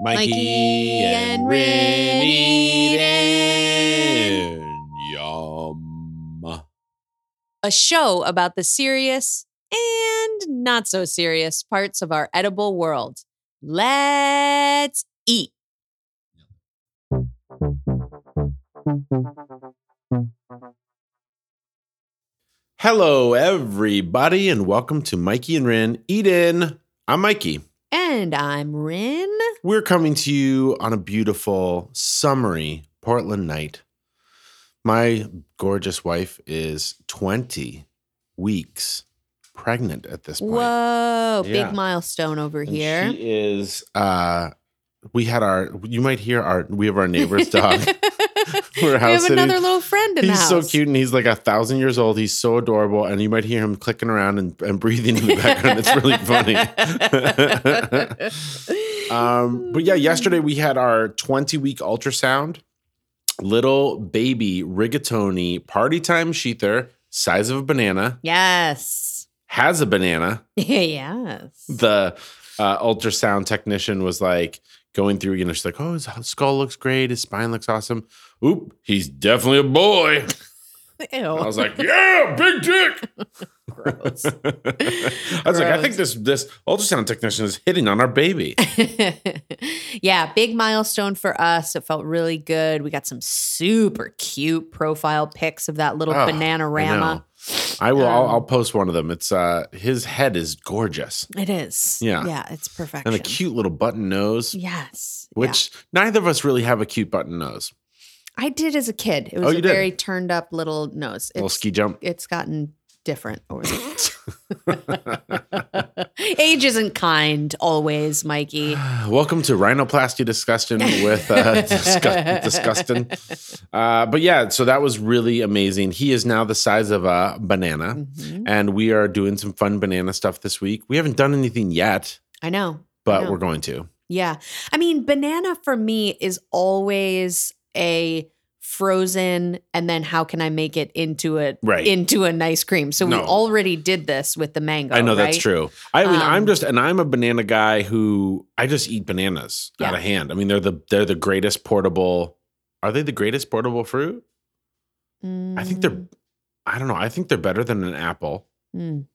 Mikey, Mikey and and eating. Yum. a show about the serious and not so serious parts of our edible world. Let's eat. Hello, everybody, and welcome to Mikey and Rin Eat In. I'm Mikey. And I'm Rin. We're coming to you on a beautiful, summery Portland night. My gorgeous wife is 20 weeks pregnant at this point. Whoa, Yeah. big milestone over And here. She is uh we had our you might hear our we have our neighbor's dog. We're we house have sitting. another little friend in the He's so cute and he's like a thousand years old. He's so adorable. And you might hear him clicking around and, and breathing in the background. It's really funny. um, but yeah, yesterday we had our 20 week ultrasound. Little baby rigatoni party time sheether, size of a banana, yes. has a banana. yes. the uh, ultrasound technician was like going through, you know, she's like, oh, his skull looks great. His spine looks awesome. Oop, he's definitely a boy. Ew. I was like, yeah, big dick. Gross. I was like, I think this this ultrasound technician is hitting on our baby. yeah, big milestone for us. It felt really good. We got some super cute profile pics of that little Oh, banana I rama. know. I will. I'll, Um, I'll post one of them. It's uh, his head is gorgeous, It is. Yeah. Yeah, it's perfection. and a cute little button nose. Yes. Which neither of us really have a cute button nose. I did as a kid. It Oh, was you a did? very turned up little nose. little ski jump. it's gotten different over the Age isn't kind always, Mikey. Welcome to Rhinoplasty discussion with uh, disgu- Disgusting. Uh, but yeah, so that was really amazing. He is now the size of a banana, Mhm. and we are doing some fun banana stuff this week. We haven't done anything yet, I know. but know. we're going to. Yeah. I mean, banana for me is always a frozen and then how can I make it into a Right. into an ice cream. So No. we already did this with the mango. I know that's true. I mean, I'm Um, just, and I'm a banana guy who I just eat bananas out of hand. I mean, they're the they're the greatest portable. Are they the greatest portable fruit? I think they're. I don't know. I think they're better than an apple. Mm.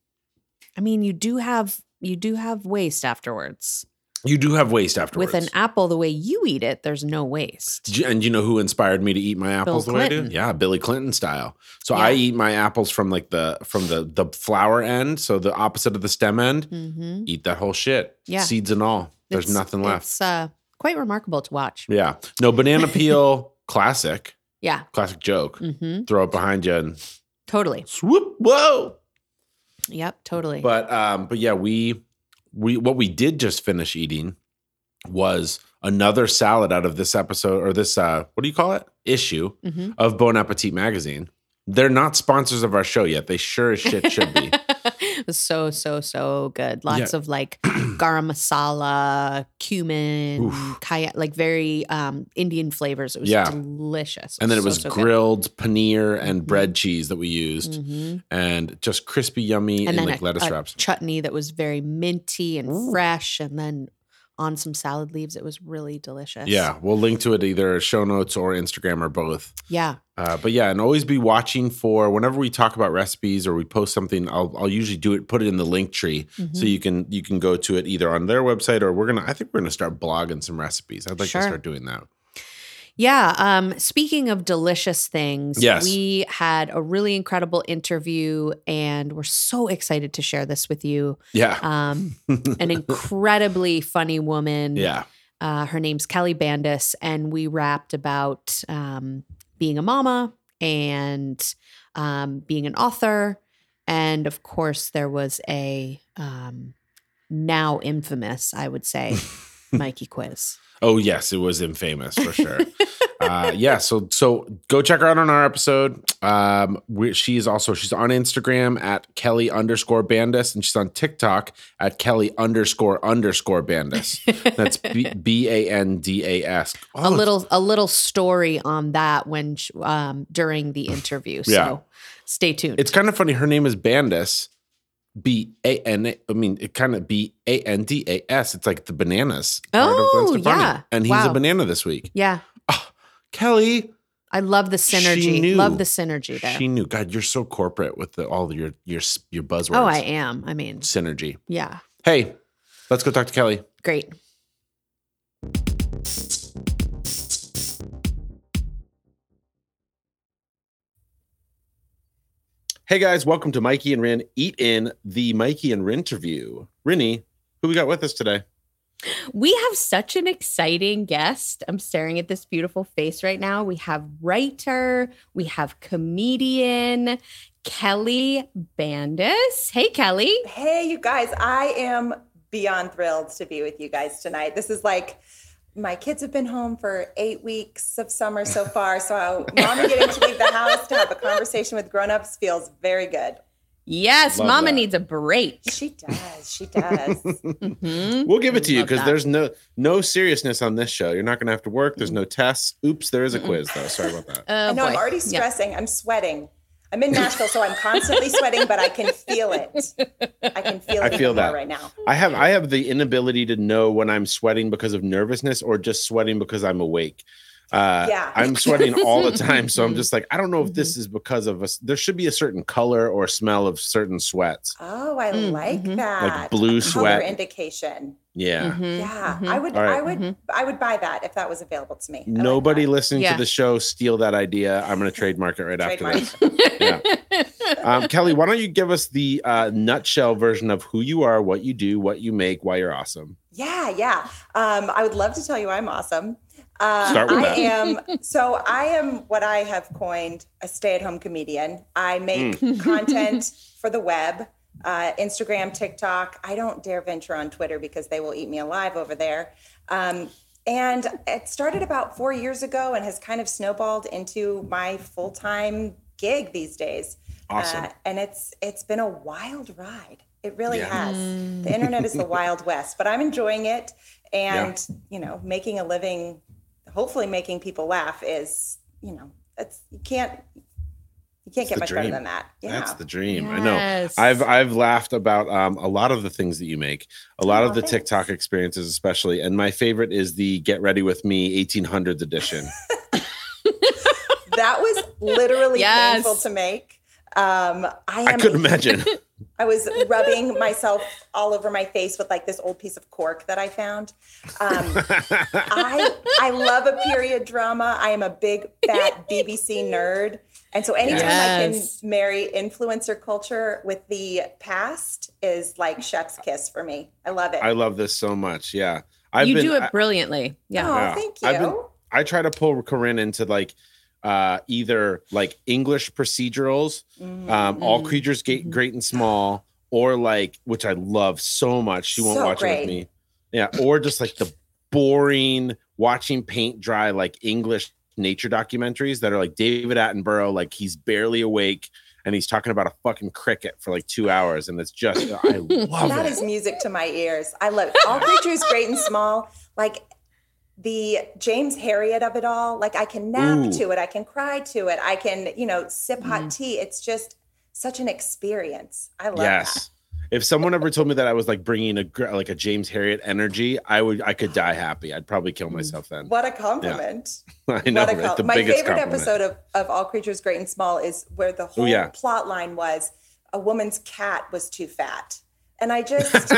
I mean, you do have you do have waste afterwards. You do have waste afterwards. With an apple, the way you eat it, there's no waste. And you know who inspired me to eat my apples the way I do? Yeah, Billy Clinton style. So Yeah. I eat my apples from like the from the the flower end, so the opposite of the stem end. hmm Eat that whole shit, Yeah. seeds and all. There's nothing left. It's uh, quite remarkable to watch. Yeah, no banana peel. classic, Yeah. classic joke. hmm Throw it behind you and Totally. swoop. Whoa! Yep. Totally. But um, but yeah, we we what we did just finish eating was another salad out of this episode or this uh what do you call it issue hmm of Bon Appetit magazine. They're not sponsors of our show yet. They sure as shit should be. it was so so so good. Lots of like garam masala, cumin, kaya, like very um Indian flavors. It was Yeah. delicious. And then it was so good. grilled paneer and Mhm. bread cheese that we used, Mhm. and just crispy, yummy, and and then like a, lettuce a wraps. chutney that was very minty and Ooh. fresh, and then on some salad leaves. It was really delicious. Yeah, we'll link to it either show notes or Instagram or both. yeah, Uh, but yeah, and always be watching for whenever we talk about recipes or we post something. I'll I'll usually do it, put it in the link tree, so Mhm. you can you can go to it either on their website or we're gonna. I think we're gonna start blogging some recipes. I'd like Sure. to start doing that. Yeah. Um, speaking of delicious things, Yes. we had a really incredible interview, and we're so excited to share this with you. Yeah, Um, an incredibly funny woman. yeah, Uh, her name's Kelly Bandas, and we rapped about um, being a mama and um, being an author. And of course, there was a um, now infamous, I would say, Mikey quiz. Oh yes, it was infamous for sure. uh, yeah, so so go check her out on our episode. Um, we, she's also she's on Instagram at Kelly underscore Bandas, and she's on TikTok at Kelly underscore underscore Bandas. That's B A N D A S. a little a little story on that when um, during the interview. So Yeah. stay tuned. It's kind of funny. Her name is Bandas, B A N A. I mean, it kind of B A N D A S. It's like the bananas. part of Gwen Oh, yeah. And he's Wow. a banana this week. Yeah. Ah, Kelly, I love the synergy. Love the synergy there. she knew. God, you're so corporate with the, all your your your buzzwords. oh, I am. I mean, Synergy. yeah. Hey, let's go talk to Kelly. Great. Hey guys, welcome to Mikey and Rin Eat In the Mikey and Rin interview. Rinny, who we got with us today? We have such an exciting guest. I'm staring at this beautiful face right now. We have writer, we have comedian Kelly Bandas. Hey, Kelly. Hey, you guys, I am beyond thrilled to be with you guys tonight. This is like my kids have been home for eight weeks of summer so far. So, mama getting to leave the house to have a conversation with grown-ups feels very good. Yes, Love Mama that. needs a break. She does. She does. Mhm. We'll give it to you because there's no no seriousness on this show. You're not going to have to work. There's no tests. Oops, there is a quiz though. Sorry about that. Oh, I know I'm boy. already Yeah. stressing. I'm sweating. I'm in Nashville, so I'm constantly sweating, but I can feel it. I can feel I it feel that. right now. I have I have the inability to know when I'm sweating because of nervousness or just sweating because I'm awake. Uh, Yeah. I'm sweating all the time, so I'm just like I don't know if this is because of us. There should be a certain color or smell of certain sweats, Oh, I Mm, like mhm. that. like blue Color sweat. indication. Yeah. Mhm, Yeah, mhm. I would, All right. I would, Mhm. I would buy that if that was available to me. I Nobody that. listening Yeah. to the show steal that idea. I'm going to trademark it right after Trademark. this. Yeah. Um, Kelly, why don't you give us the uh, nutshell version of who you are, what you do, what you make, why you're awesome? Yeah, yeah. Um, I would love to tell you I'm awesome. Uh, Start with I that. am. So I am what I have coined a stay-at-home comedian. I make Hmm. content for the web, uh, Instagram, TikTok. I don't dare venture on Twitter because they will eat me alive over there. Um, and it started about four years ago and has kind of snowballed into my full-time gig these days. Awesome. Uh, and it's it's been a wild ride. It really Yeah. has. Mm. The internet is the wild west, but I'm enjoying it. And you know, making a living, hopefully making people laugh is, you know, that's you can't you can't It's get the much dream. better than that. Yeah. That's the dream. I know. I've I've laughed about um, a lot of the things that you make, a lot Aw, of the thanks. TikTok experiences, especially. And my favorite is the "Get Ready with Me" 1800s edition. that was literally Yes. painful to make. Um, I, am, I couldn't imagine. I was rubbing myself all over my face with like this old piece of cork that I found. Um, I I love a period drama. I am a big fat BBC nerd. And so anytime Yes. I can marry influencer culture with the past is like chef's kiss for me. I love it. I love this so much. Yeah, I've you been. do it I, brilliantly. Yeah. Oh, Yeah. thank you. I've been- I try to pull Corinne into like uh either like English procedurals, Mm. um, all Mhm. creatures great, Mhm. great and small, or like which I love so much. She won't So watch it with me. Yeah, or just like the boring watching paint dry like English nature documentaries that are like David Attenborough, like he's barely awake and he's talking about a fucking cricket for like two hours, and it's just I love That it. is music to my ears. I love it. All creatures great and small. Like the James Herriot of it all. Like I can nap Ooh. to it. I can cry to it. I can, you know, sip hot Mhm. tea. It's just such an experience. I love yes. If someone ever told me that I was like bringing a like a James Herriot energy, I would I could die happy. I'd probably kill myself then. What a compliment. I know what a right? com- the My biggest favorite compliment. episode of, of All Creatures Great and Small is where the whole yeah. plot line was a woman's cat was too fat. And I just,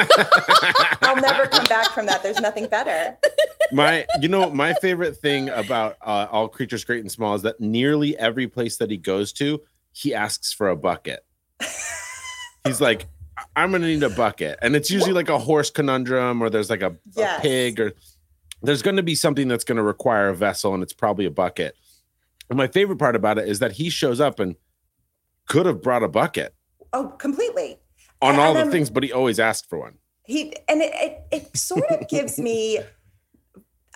I'll never come back from that. There's nothing better. my you know my favorite thing about uh, all creatures great and small is that nearly every place that he goes to he asks for a bucket he's like "I- i'm gonna need a bucket. And it's usually like a horse conundrum or there's like a, a pig or there's going to be something that's going to require a vessel and it's probably a bucket. And my favorite part about it is that he shows up and could have brought a bucket. Oh, completely. on And all the things but he always asked for one. He and it, it, it sort of gives me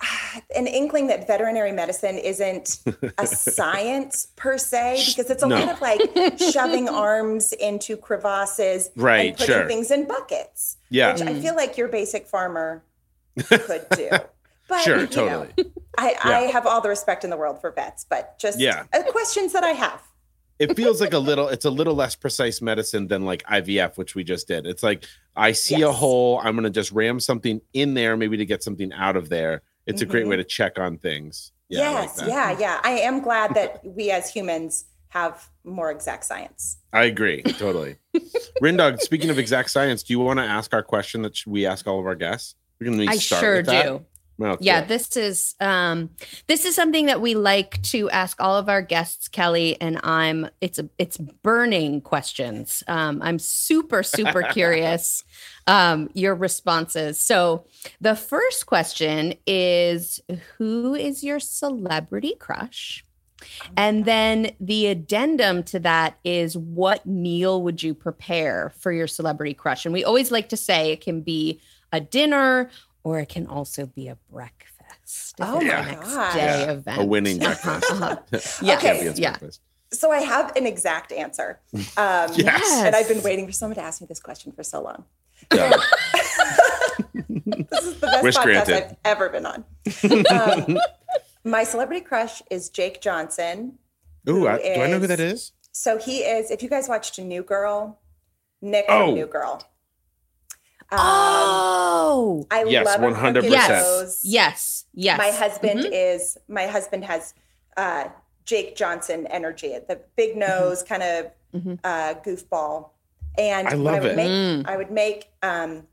an inkling that veterinary medicine isn't a science per se because it's a No. lot of like shoving arms into crevasses Right, and putting sure. things in buckets yeah which i feel like your basic farmer could do but sure you know, totally I, I have all the respect in the world for vets but just Yeah. uh, questions that i have it feels like a little it's a little less precise medicine than like IVF which we just did. It's like I see a hole, I'm going to just ram something in there maybe to get something out of there. It's a great way mm-hmm. to check on things. Yeah, I like yes, yeah, yeah. I am glad that we as humans have more exact science. I agree. Totally. Rindog, speaking of exact science, do you want to ask our question that we ask all of our guests? We can at least I sure with that. Yeah, this is um this is something that we like to ask all of our guests, Kelly, and I'm it's a it's burning questions. Um I'm super super curious um your responses. So, the first question is who is your celebrity crush? And then the addendum to that is what meal would you prepare for your celebrity crush? And we always like to say it can be a dinner or it can also be a breakfast. Oh it's a my next gosh. day Yeah, event. a winning breakfast. uh-huh. Yeah. Okay. Champions Yeah. breakfast. So I have an exact answer. Um, Yes. And I've been waiting for someone to ask me this question for so long. Yeah. This is the best Wish podcast granted. I've ever been on. Um, my celebrity crush is Jake Johnson. Ooh, who I, do I know who that is? So he is, if you guys watched New Girl, Nick Oh. from New Girl. Um, Oh. I Yes, love 100%. Yes. Yes. Yes. My husband Mhm. is my husband has uh, Jake Johnson energy, the big nose, kind of Mhm. uh, goofball. And I what love would it. Make, Mm. I would make. Um,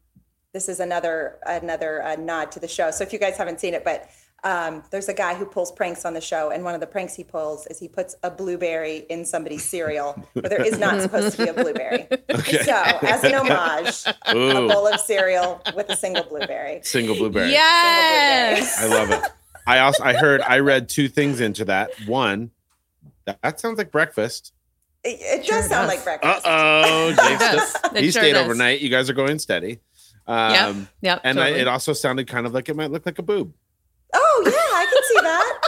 this is another another uh, nod to the show. So if you guys haven't seen it, but um, there's a guy who pulls pranks on the show, and one of the pranks he pulls is he puts a blueberry in somebody's cereal where there is not supposed to be a blueberry. Okay. So as an homage, a bowl of cereal with a single blueberry. single blueberry. Yes. I love it. I also I heard I read two things into that. One, that, that sounds like breakfast. It, it Sure does sound does. like breakfast. Uh oh, It he sure stayed does. overnight. You guys are going steady. Um, Yep. Yep. And totally. I, it also sounded kind of like it might look like a boob. Oh yeah, I can see that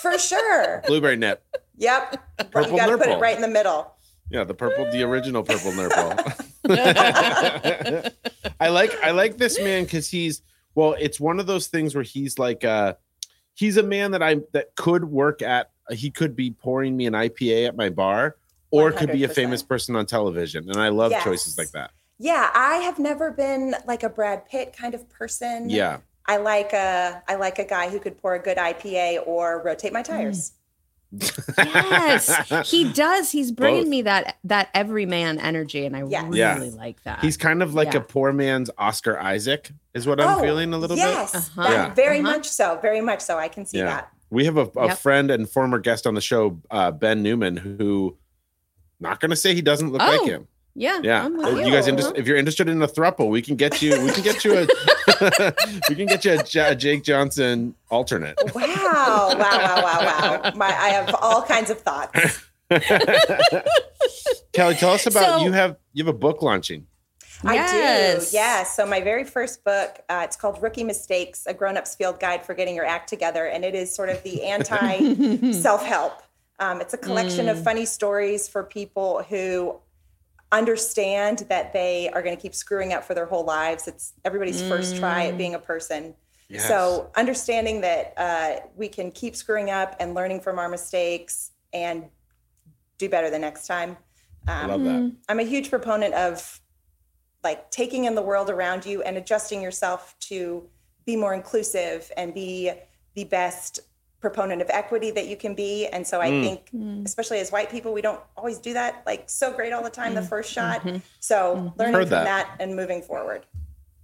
for sure. Blueberry nip. Yep, Purple you got to put it right in the middle. Yeah, the purple, the original purple nurple. I like I like this man because he's well, it's one of those things where he's like uh he's a man that I that could work at he could be pouring me an IPA at my bar or could be a famous person on television. And I love Yes. choices like that. Yeah, I have never been like a Brad Pitt kind of person. Yeah. I like a I like a guy who could pour a good IPA or rotate my tires. yes, he does. He's bringing Both. me that that everyman energy, and I Yes. really Yeah. like that. He's kind of like Yeah. a poor man's Oscar Isaac, is what I'm Oh, feeling a little yes, bit. Uh-huh. Yeah. very Uh-huh. much so. Very much so. I can see Yeah. that. We have a, a Yep. friend and former guest on the show, uh, Ben Newman, who not gonna say he doesn't look Oh, like him. Yeah, Yeah, I'm with you guys, you. inter- if you're interested in a thruple, we can get you. We can get you a. we can get you a, J- a Jake Johnson alternate. Wow! wow! Wow! Wow! Wow! My, I have all kinds of thoughts. Kelly, tell us about So- you have you have a book launching. I Yes. do. Yeah. So my very first book, uh, it's called Rookie Mistakes: A Grown-up's Field Guide for Getting Your Act Together, and it is sort of the anti self-help. Um, it's a collection of funny stories for people who understand that they are going to keep screwing up for their whole lives. It's everybody's first try at being a person. Yes. So understanding that uh, we can keep screwing up and learning from our mistakes and do better the next time. I Um, love that. I'm a huge proponent of like taking in the world around you and adjusting yourself to be more inclusive and be the best proponent of equity that you can be. And so I Mm. think, especially as white people, we don't always do that like so great all the time the first shot. Mm-hmm. So learning Heard from that. that. and moving forward.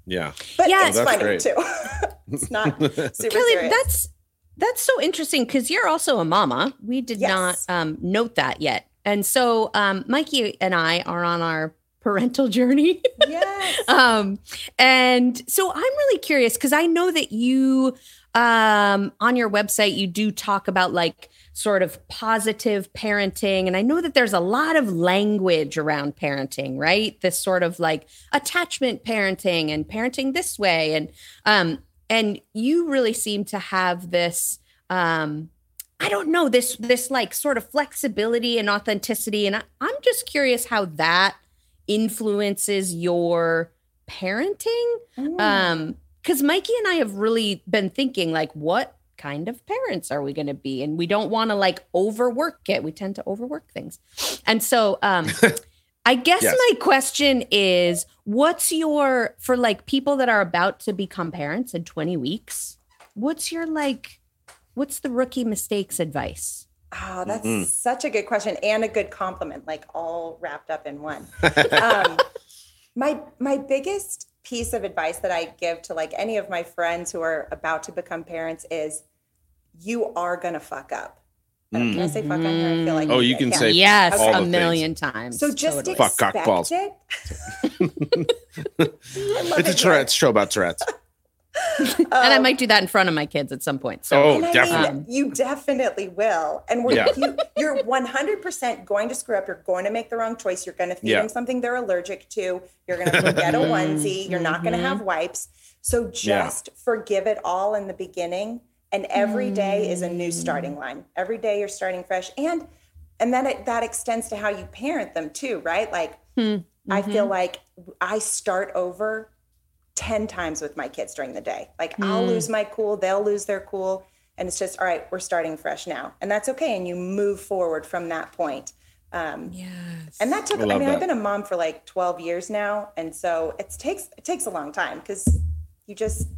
Yeah. But Yeah. it's Oh, that's funny great. too. it's not super Kelly, serious. that's that's so interesting because you're also a mama. We did Yes. not um, note that yet, and so um, Mikey and I are on our parental journey. yes. um, and so I'm really curious because I know that you um, on your website you do talk about like sort of positive parenting and I know that there's a lot of language around parenting, right? This sort of like attachment parenting and parenting this way and um and you really seem to have this um I don't know this this like sort of flexibility and authenticity and I, I'm just curious how that influences your parenting Mm. um because mikey and i have really been thinking like what kind of parents are we going to be? And we don't want to like overwork it. We tend to overwork things. And so, um, I guess Yes. my question is what's your, for like people that are about to become parents in 20 weeks, what's your like, what's the rookie mistakes advice? Oh, that's Mhm. such a good question and a good compliment, like all wrapped up in one. um, my my biggest piece of advice that I give to like any of my friends who are about to become parents is, you are gonna fuck up. Mm. Can I say fuck on here? I feel like Oh, you I can can't. say Yes, all the a things. million times. So just Totally. Fuck expect cock balls. it. I love It's a it, Tourette's show about Tourette's. and I Um, might do that in front of my kids at some point. So Oh, and I mean, um, you definitely will. And we're, Yeah. you, you're 100% going to screw up. You're going to make the wrong choice. You're going to feed Yeah. them something they're allergic to. You're going to forget a onesie. You're not going to have mm-hmm. wipes. So Yeah. just forgive it all in the beginning. And every day is a new starting mm. line. Every day you're starting fresh. And and then it, that extends to how you parent them too, right? Like hmm. I feel mm-hmm. like I start over 10 times with my kids during the day. Like I'll lose my cool, they'll lose their cool. And it's just, all right, we're starting fresh now. And that's okay. And you move forward from that point. Um, yes. and that took, I I, mean, that. I've been a mom for like 12 years now. And so it takes, it takes a long time because you just,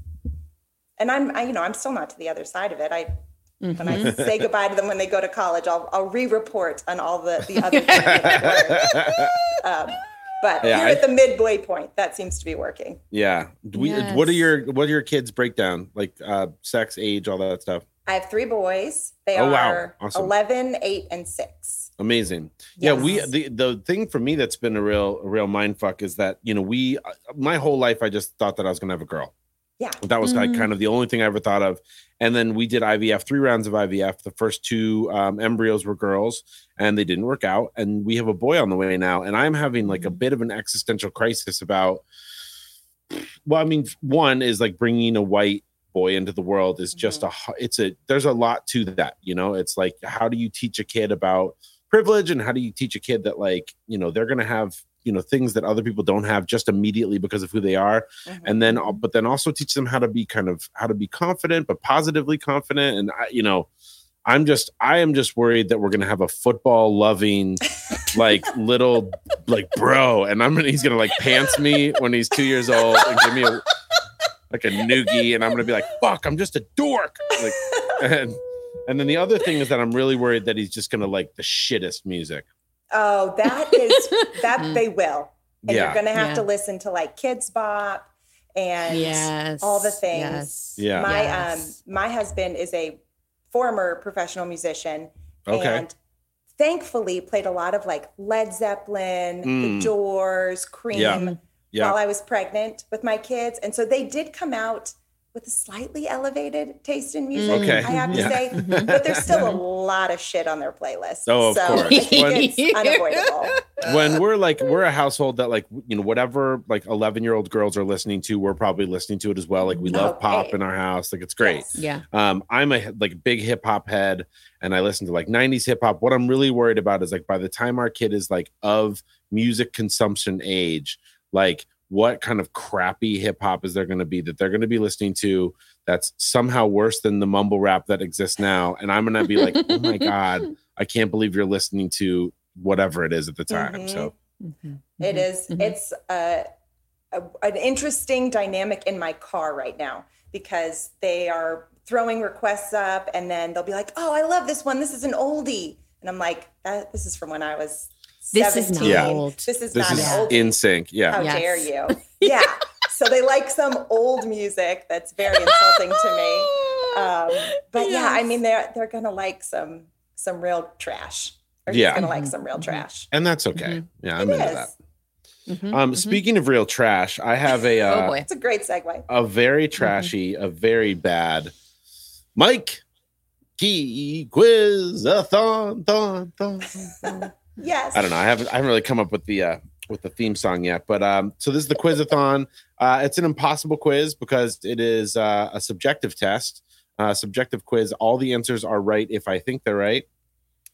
and I'm, I, you know, I'm still not to the other side of it. I, when Mm-hmm. I say goodbye to them when they go to college, I'll, I'll re-report on all the, the other things that work. Um, but Yeah, here I- at the midway point, that seems to be working. Yeah. Do we, What are your what are your kids breakdown like? Uh, sex, age, all that stuff. I have three boys. They Oh, wow. are Awesome. 11, 8, and 6. Amazing. Yeah, we the the thing for me that's been a real a real mind fuck is that you know we uh, my whole life I just thought that I was gonna have a girl. Yeah. That was like Mhm. kind of the only thing I ever thought of. And then we did IVF, three rounds of IVF. The first two um, embryos were girls, and they didn't work out. And we have a boy on the way now, and I'm having like a bit of an existential crisis about. Well, I mean, one is like bringing a white boy into the world is just a it's a there's a lot to that you know it's like how do you teach a kid about privilege and how do you teach a kid that like you know they're gonna have you know things that other people don't have just immediately because of who they are. Mhm. and then but then also teach them how to be kind of how to be confident but positively confident. And I, you know i'm just i am just worried that we're gonna have a football loving like little like bro. And i'm gonna he's gonna like pants me when he's two years old and give me a like a noogie. And i'm gonna be like fuck i'm just a dork. Like and and then the other thing is that i'm really worried that he's just gonna like the shittest music Oh, that is that Mm. they will. And Yeah. you're gonna have Yeah. to listen to like Kidz Bop and yes. all the things. Yes. Yeah. my Yes. um my husband is a former professional musician Okay. and thankfully played a lot of like Led Zeppelin, Mm. The Doors, Cream Yeah. yeah while I was pregnant with my kids. And so they did come out with a slightly elevated taste in music, Okay. I have to Yeah. say. But there's still a lot of shit on their playlist. Oh, of so course. When- it's unavoidable. when we're like we're a household that like you know whatever like 11 year old girls are listening to we're probably listening to it as well like we love pop in our house like it's great Yes. Yeah. um i'm a like big hip-hop head and i listen to like 90s hip-hop what i'm really worried about is like by the time our kid is like of music consumption age like what kind of crappy hip-hop is there going to be that they're going to be listening to that's somehow worse than the mumble rap that exists now and i'm going to be like oh my god i can't believe you're listening to whatever it is at the time Mhm. so Mhm. It Mhm. is. Mhm. It's a, a an interesting dynamic in my car right now because they are throwing requests up, and then they'll be like, "Oh, I love this one. This is an oldie," and I'm like, that, "This is from when I was This is not Yeah. old. This is this not is an oldie. NSYNC yeah How Yes. dare you? Yeah. so they like some old music that's very insulting to me. Um, but yeah, I mean, they're they're gonna like some some real trash. Or he's Yeah. gonna like some Mhm. real Mhm. trash. and that's okay yeah i'm It into is. that Mhm. um Mhm. speaking of real trash i have a oh uh, boy. It's a great segue. a very trashy, a very bad Mike Key quiz a thon thon thon. thon. Yes. I don't know. I haven't I haven't really come up with the uh with the theme song yet, but um so this is the quizathon. Uh it's an impossible quiz because it is uh, a subjective test. Uh subjective quiz. All the answers are right if I think they're right.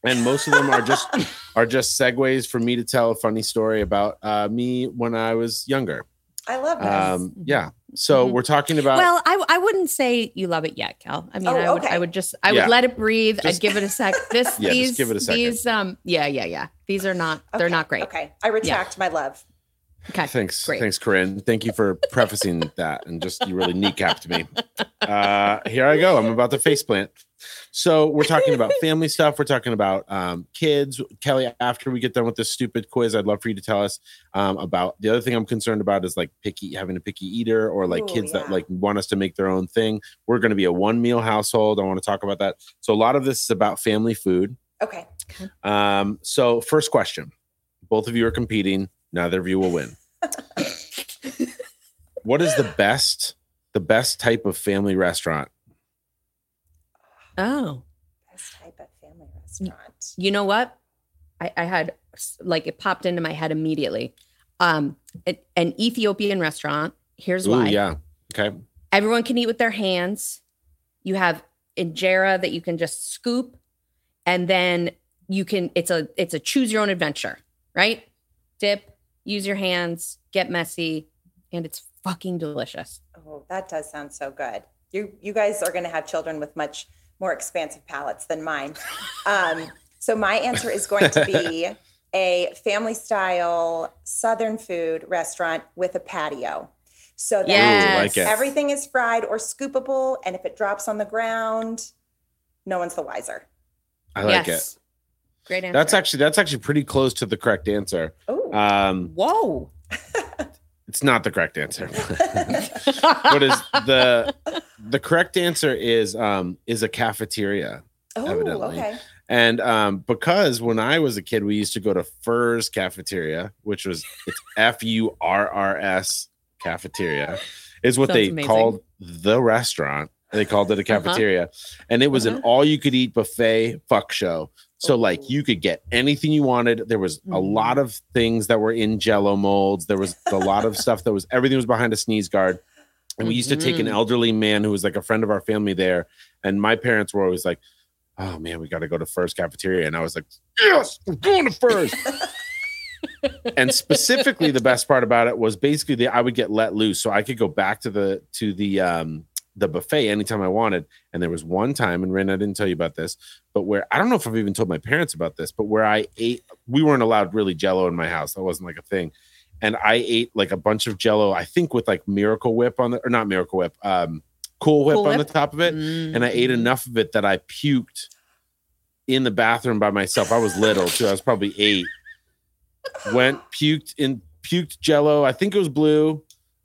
And most of them are just are just segues for me to tell a funny story about uh me when I was younger. I love this. Um, yeah. So Mhm. we're talking about well, I, I wouldn't say you love it yet, Kel. I mean, Oh, I would okay. I would just I Yeah. would let it breathe. Just- I'd give it a sec. This Yeah, just these give it a second. these um yeah yeah yeah these are not they're not great. Okay. I retract my love. Okay. Thanks, Great. thanks, Corinne. Thank you for prefacing that and just you really kneecapped me. Uh, here I go. I'm about to faceplant. So we're talking about family stuff. We're talking about um, kids. Kelly, after we get done with this stupid quiz, I'd love for you to tell us um, about the other thing I'm concerned about is like picky having a picky eater or like Ooh, kids that like want us to make their own thing. We're going to be a one meal household. I want to talk about that. So a lot of this is about family food. Okay. Um, so first question. Both of you are competing. Neither of you will win. what is the best, the best type of family restaurant? Oh, Best type of family restaurant. you know what? I, I had like it popped into my head immediately. Um, an, an Ethiopian restaurant. Here's Ooh, why. yeah. Okay. Everyone can eat with their hands. You have injera that you can just scoop, and then you can. It's a it's a choose your own adventure, right? Dip, use your hands, get messy, and it's fucking delicious. Oh, that does sound so good. You you guys are going to have children with much more expansive palates than mine. Um, so my answer is going to be a family style Southern food restaurant with a patio. So that Yes. Ooh, like everything is fried or scoopable, and if it drops on the ground, no one's the wiser. I like yes. Great it. answer. That's actually that's actually pretty close to the correct answer. Oh, Um, whoa. it's not the correct answer. what is the the correct answer is um is a cafeteria. oh, evidently. okay. And um, because when I was a kid, we used to go to Furr's Cafeteria, which was it's F U R R S Cafeteria, is what Sounds they amazing. called the restaurant. They called it a Uh-huh. cafeteria, and it was an Uh-huh. all you could eat buffet fuck show. So like you could get anything you wanted. There was a Mm. lot of things that were in Jello molds. There was a lot of stuff that was everything was behind a sneeze guard. And we used to take an Mhm. elderly man who was like a friend of our family there, and my parents were always like, "Oh man, we got to go to Furr's Cafeteria," and I was like, "Yes, we're going to Furr's." and specifically, the best part about it was basically the I would get let loose, so I could go back to the to the um the buffet anytime I wanted. And there was one time, and Rin, I didn't tell you about this, but where I don't know if I've even told my parents about this, but where I ate, we weren't allowed really Jello in my house. That wasn't like a thing. And I ate like a bunch of Jello, I think with like Miracle Whip on the or not Miracle Whip, um, Cool Whip Cool on Whip? the top of it and I ate Mm. enough of it that I puked in the bathroom by myself. I was little too. I was probably eight. Went puked in puked jello. I think it was blue,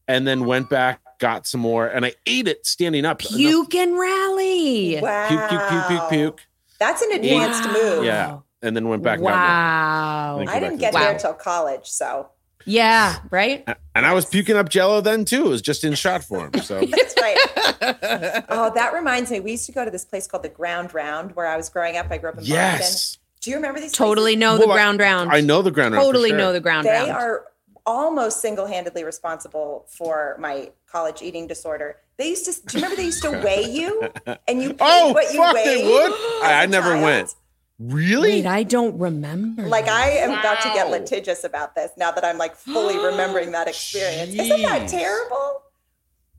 and then went back, got some more, and I ate it standing up. Enough- Puke and rally. Wow. puke, puke, puke, puke, puke, That's an advanced Wow. move. Yeah. and then went back. and got Wow. I didn't get to there Wow. till college, so Yeah, right? more. And I was puking up jello then too. It was just in shot form. So that's right. Oh, that reminds me. We used to go to this place called the Ground Round where I was growing up. I grew up in Boston. Do you remember these? totally places? know the Well, I- ground round. I know the ground. round for Totally sure. know the ground They round. They are almost single-handedly responsible for my college eating disorder. They used to. Do you remember they used to weigh you and you Oh, what you fuck, weighed? they would. I, I, I a never child? went. Really? Wait, I don't remember. Like I am about to get litigious about this now that I'm like fully remembering that experience. Isn't that terrible?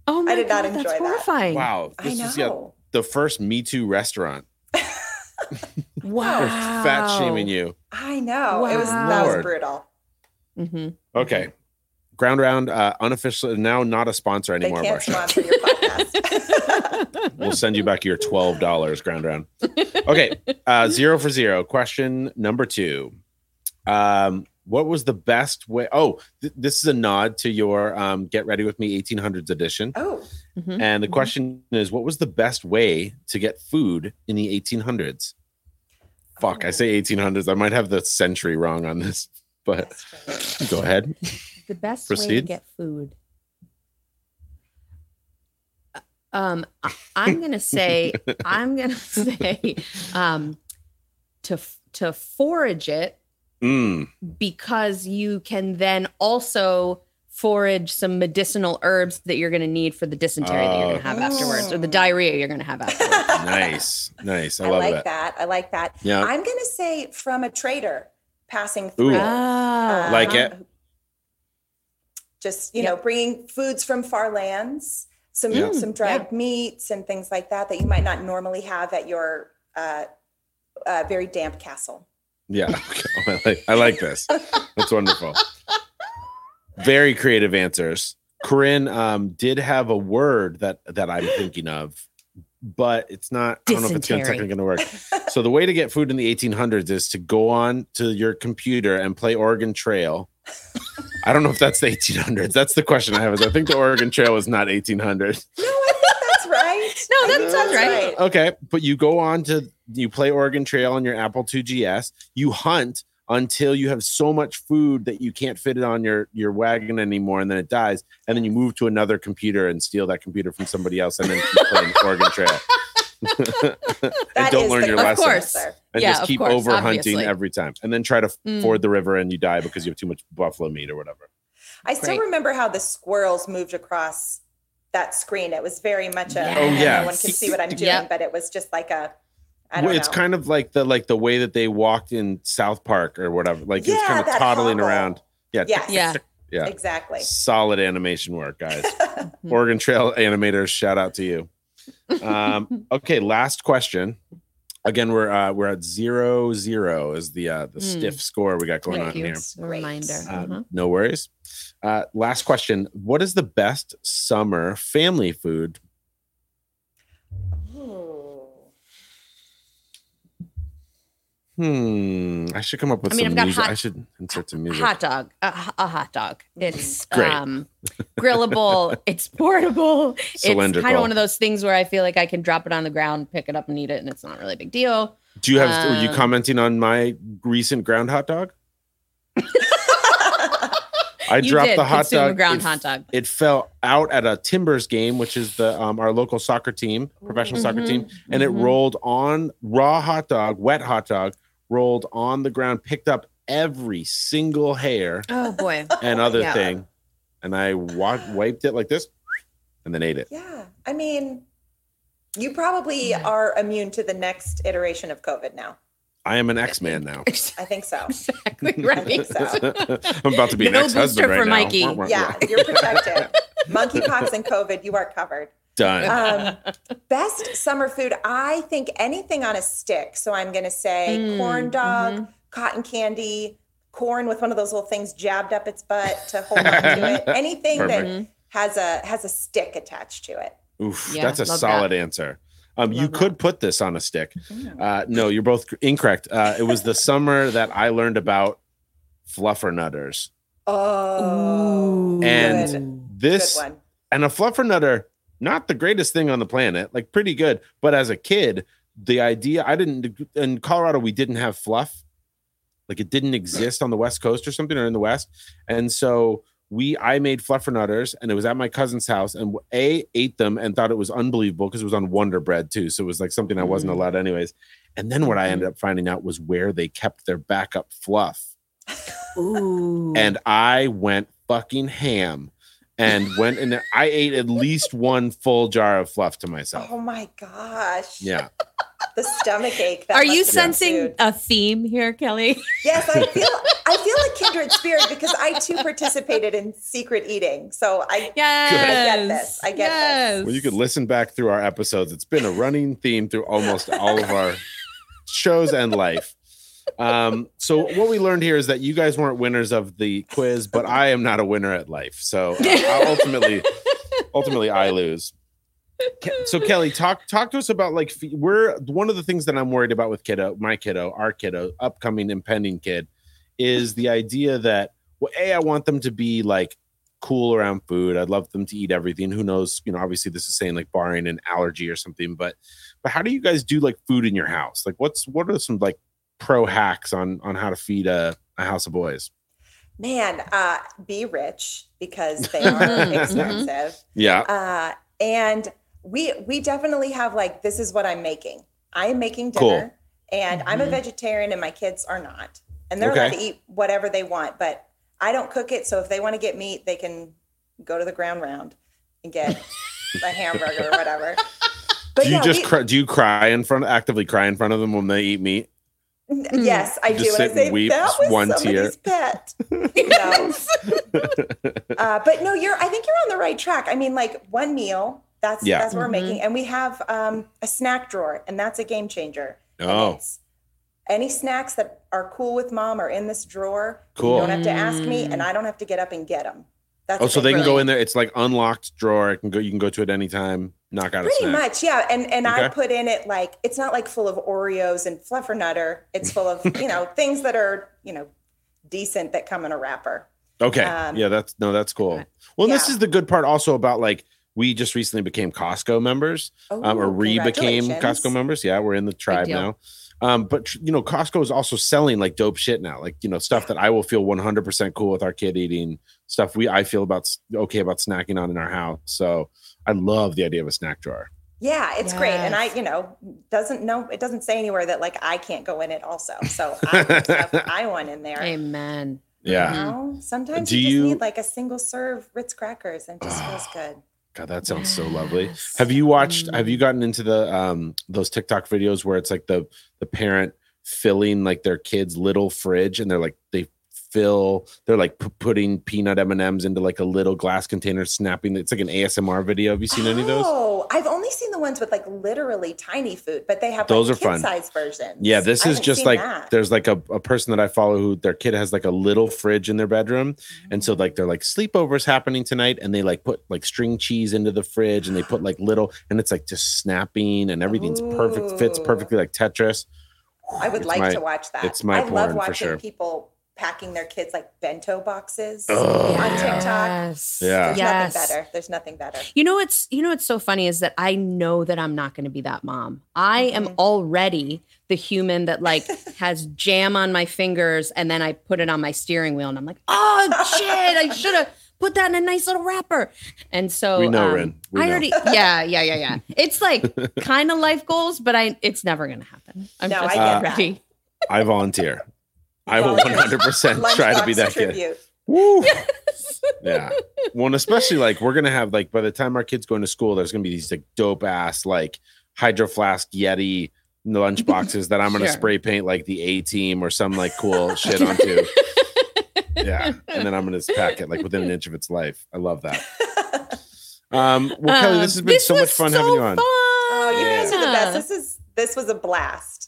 oh my I did not God, enjoy that's that. horrifying. wow. I This know. is yeah, the first Me Too restaurant. Wow. Fat shaming you. I know. It was that Lord. was brutal. hmm Okay. Ground Round, uh, unofficial, now not a sponsor They anymore. of our can't show. sponsor your podcast. We'll send you back your twelve dollars, Ground Round. Okay, uh, zero for zero. Question number two. Um, what was the best way? Oh, th- this is a nod to your um, "Get Ready with Me" 1800s edition, oh, Mhm. and the Mhm. question is, what was the best way to get food in the 1800s? Fuck, I say 1800s. I might have the century wrong on this, but go ahead. The best way to get food. Um, I- I'm gonna say, I'm gonna say, um, to to forage it Mm, because you can then also forage some medicinal herbs that you're going to need for the dysentery that you're going Oh. to have afterwards or the Oh. diarrhea you're going to have afterwards. nice, nice. I, I love like that. that. I like that. Yeah. I'm gonna say from a trader passing through. Ooh. uh, Ah. Like it? Just you know bringing foods from far lands, some Yeah. some dried meats and things like that that you might not normally have at your uh, uh, very damp castle. Yeah. Okay. I like, I like this. That's wonderful. Very creative answers. Corinne um, did have a word that that I'm thinking of, but it's not. I don't know if it's going to technically going to work. So the way to get food in the 1800s is to go on to your computer and play Oregon Trail. I don't know if that's the 1800s. That's the question I have. Is I think the Oregon Trail was not 1800. No, I think that's right. No, that sounds that's right. Okay, but you go on to you play Oregon Trail on your Apple 2GS. You hunt until you have so much food that you can't fit it on your your wagon anymore, and then it dies. And then you move to another computer and steal that computer from somebody else, and then keep playing Oregon Trail. and don't learn the your Of lesson. course. Answer. And Yeah, just keep course, over hunting every time, and then try to Mm. ford the river, and you die because you have too much buffalo meat or whatever. I still Great. remember how the squirrels moved across that screen. It was very much a Oh, yeah. no one can see what I'm doing, Yep. but it was just like a I don't Well, it's know. kind of like the like the way that they walked in South Park or whatever. Like it's kind of toddling hobble. around. Yeah, Yes. Yeah. yeah. exactly. solid animation work, guys. Oregon Trail animators, shout out to you. Um, okay, last question. Again, we're uh, we're at zero zero is the uh, the Mm. stiff score we got going Thank on you. here. Reminder. Uh, Uh-huh. No worries. Uh, last question: What is the best summer family food? Ooh. Hmm. I should come up with I mean, some I've got music. hot- I should insert some music. Hot dog, a, a hot dog. It's Great. um, grillable. it's portable. It's kind of one of those things where I feel like I can drop it on the ground, pick it up, and eat it, and it's not really a big deal. Do you have? were you Um, commenting on my recent ground hot dog? I dropped did the hot dog. ground it hot dog. it fell out at a Timbers game, which is the um, our local soccer team, professional soccer Mhm, team, and it mhm. rolled on raw hot dog, wet hot dog, rolled on the ground, picked up every single hair Oh boy. and other Yeah. thing, and I wa- wiped it like this, and then ate it. Yeah. I mean, you probably Yeah. are immune to the next iteration of COVID now. I am an X man now. I think so. exactly I think so. I'm about to be an No ex-husband booster right for now. Mikey. Wah, wah, Yeah, you're protected. Monkeypox and COVID, you are covered. Done. Um, best summer food, I think anything on a stick. So I'm going to say Mm, corn dog, mhm. cotton candy, corn with one of those little things jabbed up its butt to hold on to it. Anything Perfect. that has a has a stick attached to it. Oof, Yeah, that's a love solid answer. Um, you that. could put this on a stick. Uh, no, you're both incorrect. Uh, it was the summer that I learned about fluffernutters. Oh, And good, This good one. and a fluffernutter, not the greatest thing on the planet, like pretty good. But as a kid, the idea I didn't in Colorado, we didn't have fluff. Like it didn't exist on the West Coast or something, or in the West. And so we I made fluffernutters and it was at my cousin's house and A ate them and thought it was unbelievable because it was on Wonder Bread too. So it was like something I wasn't Mm. allowed anyways. And then what I ended up finding out was where they kept their backup fluff Ooh. and I went fucking ham and went and I ate at least one full jar of fluff to myself. Oh my gosh. Yeah. The stomach ache. that Are you sensing food. a theme here, Kelly? Yes, I feel I feel a kindred spirit because I too participated in secret eating. So I Yes. this. I get this. Well, you could listen back through our episodes. It's been a running theme through almost all of our shows and life. Um, so what we learned here is that you guys weren't winners of the quiz, but I am not a winner at life. So uh, ultimately, ultimately, I lose. So Kelly, talk talk to us about like we're one of the things that I'm worried about with kiddo, my kiddo, our kiddo, upcoming impending kid, is the idea that well, a I want them to be like cool around food. I'd love them to eat everything. Who knows? You know, obviously this is saying like barring an allergy or something, but but how do you guys do like food in your house? Like what's what are some like pro hacks on on how to feed a, a house of boys? Man, uh, be rich because they are Mhm, expensive. Yeah. Uh, and we we definitely have like this is what I'm making. I am making Cool. dinner, and I'm a Mhm. vegetarian, and my kids are not, and they're Okay. allowed to eat whatever they want. But I don't cook it, so if they want to get meat, they can go to the ground round and get a hamburger or whatever. But do you yeah, just we- cry, do you cry in front actively cry in front of them when they eat meat? Yes, I Just do. sit And I and say weep, that was one somebody's pet. No. uh, but no, you're. I think you're on the right track. I mean, like one meal. That's Yeah. that's what we're Mhm. making, and we have um, a snack drawer, and that's a game changer. Oh. any snacks that are cool with mom are in this drawer. Cool. You don't have to ask me, and Mm. I don't have to get up and get them. That's Oh, so the they can go in there. It's like unlocked drawer. It can go. You can go to it anytime. Knock out a Pretty snack. much, yeah. And and I put in it like it's not like full of Oreos and fluffernutter. It's full of you know things that are you know decent that come in a wrapper. Okay. Um, yeah, that's no, that's cool. Well, this is the good part also about like we just recently became Costco members, um, or Oh, re became. Costco members. Yeah, we're in the tribe now. Um, but you know, Costco is also selling like dope shit now, like you know, stuff that I will feel 100% cool with our kid eating stuff we I feel about okay about snacking on in our house. So I love the idea of a snack drawer. Yeah, it's great. And I, you know, doesn't know it doesn't say anywhere that like I can't go in it also. So I put stuff I want in there. Amen. Yeah. You know, sometimes Do you just you- need like a single serve Ritz crackers and it just feels good. God, that sounds so lovely. Have you watched? Have you gotten into the um those TikTok videos where it's like the the parent filling like their kid's little fridge and they're like they fill they're like p- putting peanut M and M's into like a little glass container, snapping. It's like an ASMR video. Have you seen any of those? Oh, I've only seen the ones with like literally tiny food, but they have Those like are fun. size versions. Yeah, this I is just like that. there's like a, a person that I follow who their kid has like a little fridge in their bedroom. And so like they're like sleepovers happening tonight and they like put like string cheese into the fridge and they put like little and it's like just snapping and everything's perfect, fits perfectly like Tetris. I would It's like my- to watch that. it's my I love watching sure. people packing their kids like bento boxes Oh, on yeah. TikTok. Yes. Yeah. There's Yes. nothing better. There's nothing better. You know what's you know what's so funny is that I know that I'm not going to be that mom. I am Mhm. already the human that like has jam on my fingers and then I put it on my steering wheel and I'm like, oh shit, I should have put that in a nice little wrapper. And so We know, um, Rin. We I know. already yeah yeah yeah yeah. It's like kind of life goals, but I it's never going to happen. I'm No, just I get ready. I volunteer. I will 100% try to be Lunchbox that kid. tribute. Woo. Yeah. Well, and especially like we're gonna have like by the time our kids go into school, there's gonna be these like dope ass like hydro flask Yeti lunch boxes that I'm gonna Sure. spray paint like the A team or some like cool shit onto. Yeah. And then I'm gonna pack it like within an inch of its life. I love that. Um well Kelly, this has Um, been this so much fun so having you on. fun. Oh, you guys are the best. This is this was a blast.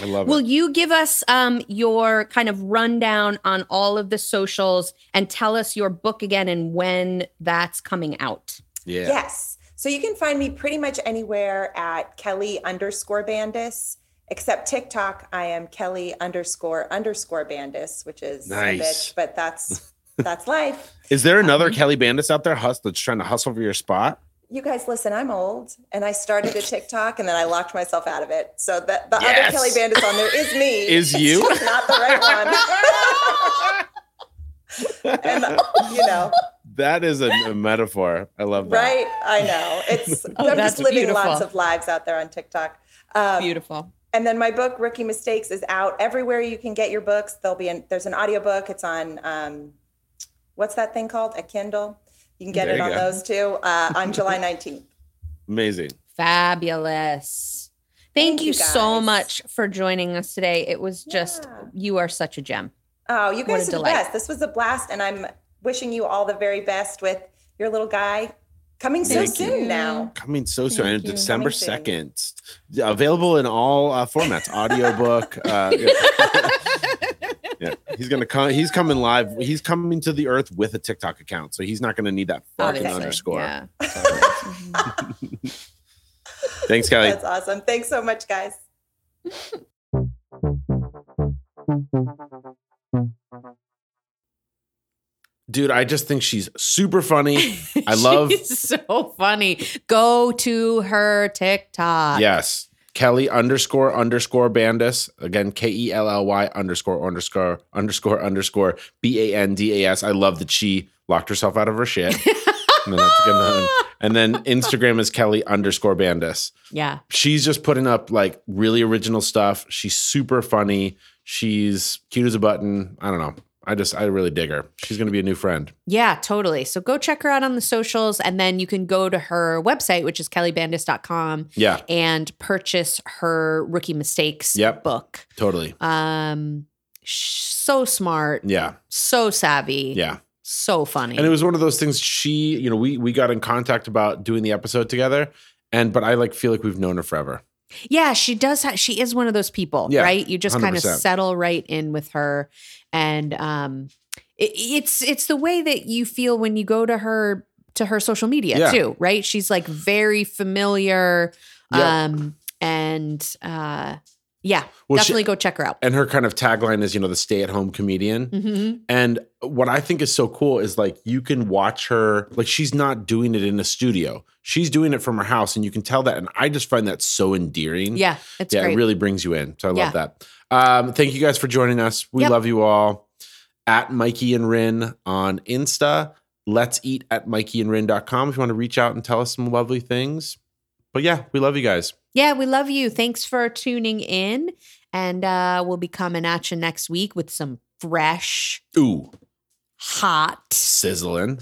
I love Will it. you give us um, your kind of rundown on all of the socials and tell us your book again and when that's coming out? Yeah. Yes. So you can find me pretty much anywhere at Kelly underscore Bandas, except TikTok. I am Kelly underscore underscore Bandas, which is Nice. a bitch, but that's that's life. Is there another Um, Kelly Bandas out there hus- that's trying to hustle for your spot? You guys, listen. I'm old, and I started a TikTok, and then I locked myself out of it. So that the Yes. other Kelly Bandas on there is me. Is It's you? not the right one. and you know, That is a, a metaphor. I love that. right? I know. It's Oh, I'm just living beautiful. lots of lives out there on TikTok. Um, Beautiful. And then my book, Rookie Mistakes, is out everywhere you can get your books. There'll be an, there's an audiobook. It's on um, what's that thing called? A Kindle. You can get There it on go. those too uh, on July 19th. Amazing. Fabulous. Thank, Thank you, you, so much for joining us today. It was just, Yeah. you are such a gem. Oh, you What a guys are the best. This was a blast, and I'm wishing you all the very best with your little guy coming so Thank soon you. now. Coming so soon, Thank and. December soon. 2nd. Available in all uh, formats audiobook. Uh, yeah. Yeah. He's going to come. He's coming live. He's coming to the earth with a TikTok account. So he's not going to need that fucking Obviously. underscore. Yeah. Thanks, Kelly. That's awesome. Thanks so much, guys. Dude, I just think she's super funny. I love- She's so funny. Go to her TikTok. Yes. Kelly underscore underscore Bandas. Again, K E L L Y underscore underscore underscore underscore B A N D A S. I love that she locked herself out of her shit. and, then that's a good and then Instagram is Kelly underscore Bandas. Yeah. She's just putting up like really original stuff. She's super funny. She's cute as a button. I don't know. I just I really dig her. She's gonna be a new friend. Yeah, totally. So go check her out on the socials and then you can go to her website, which is kellybandas.com Yeah, and purchase her rookie mistakes Yep. book. totally. Um so smart, Yeah, so savvy, yeah. so funny. And it was one of those things. She, you know, we we got in contact about doing the episode together, and but I like feel like we've known her forever. Yeah, she does. Ha- she is one of those people, Yeah, right? You just kind of settle right in with her, and um, it, it's it's the way that you feel when you go to her to her social media Yeah. too, right? She's like very familiar, Yeah. um, and uh, yeah, Well, she- definitely go check her out. And her kind of tagline is, you know, the stay at home comedian. hmm And what I think is so cool is like you can watch her, like she's not doing it in a studio. She's doing it from her house, and you can tell that. And I just find that so endearing. Yeah, it's yeah, great. it really brings you in. So I love that. Um, thank you guys for joining us. We Yep. love you all. At Mikey and Rin on Insta. Let's eat at mikeyandrin.com if you want to reach out and tell us some lovely things. But yeah, we love you guys. yeah, we love you. Thanks for tuning in, and uh, we'll be coming at you next week with some fresh, Ooh, hot. sizzling,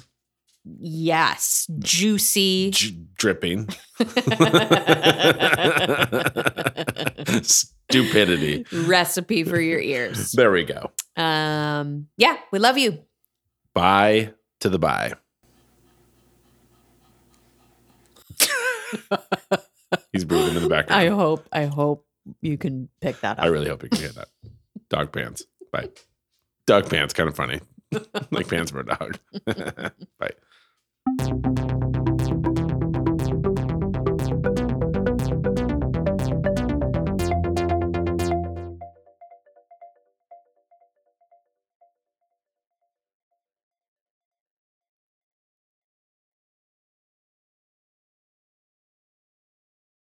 Yes, juicy. j- dripping, stupidity. recipe for your ears. There we go. Um, yeah, we love you. Bye to the bye. He's breathing in the background. I hope, I hope you can pick that up. I really hope you can hear that. Dog pants. Bye. Dog pants, kind of funny. like pants for a dog. Bye. Thank you.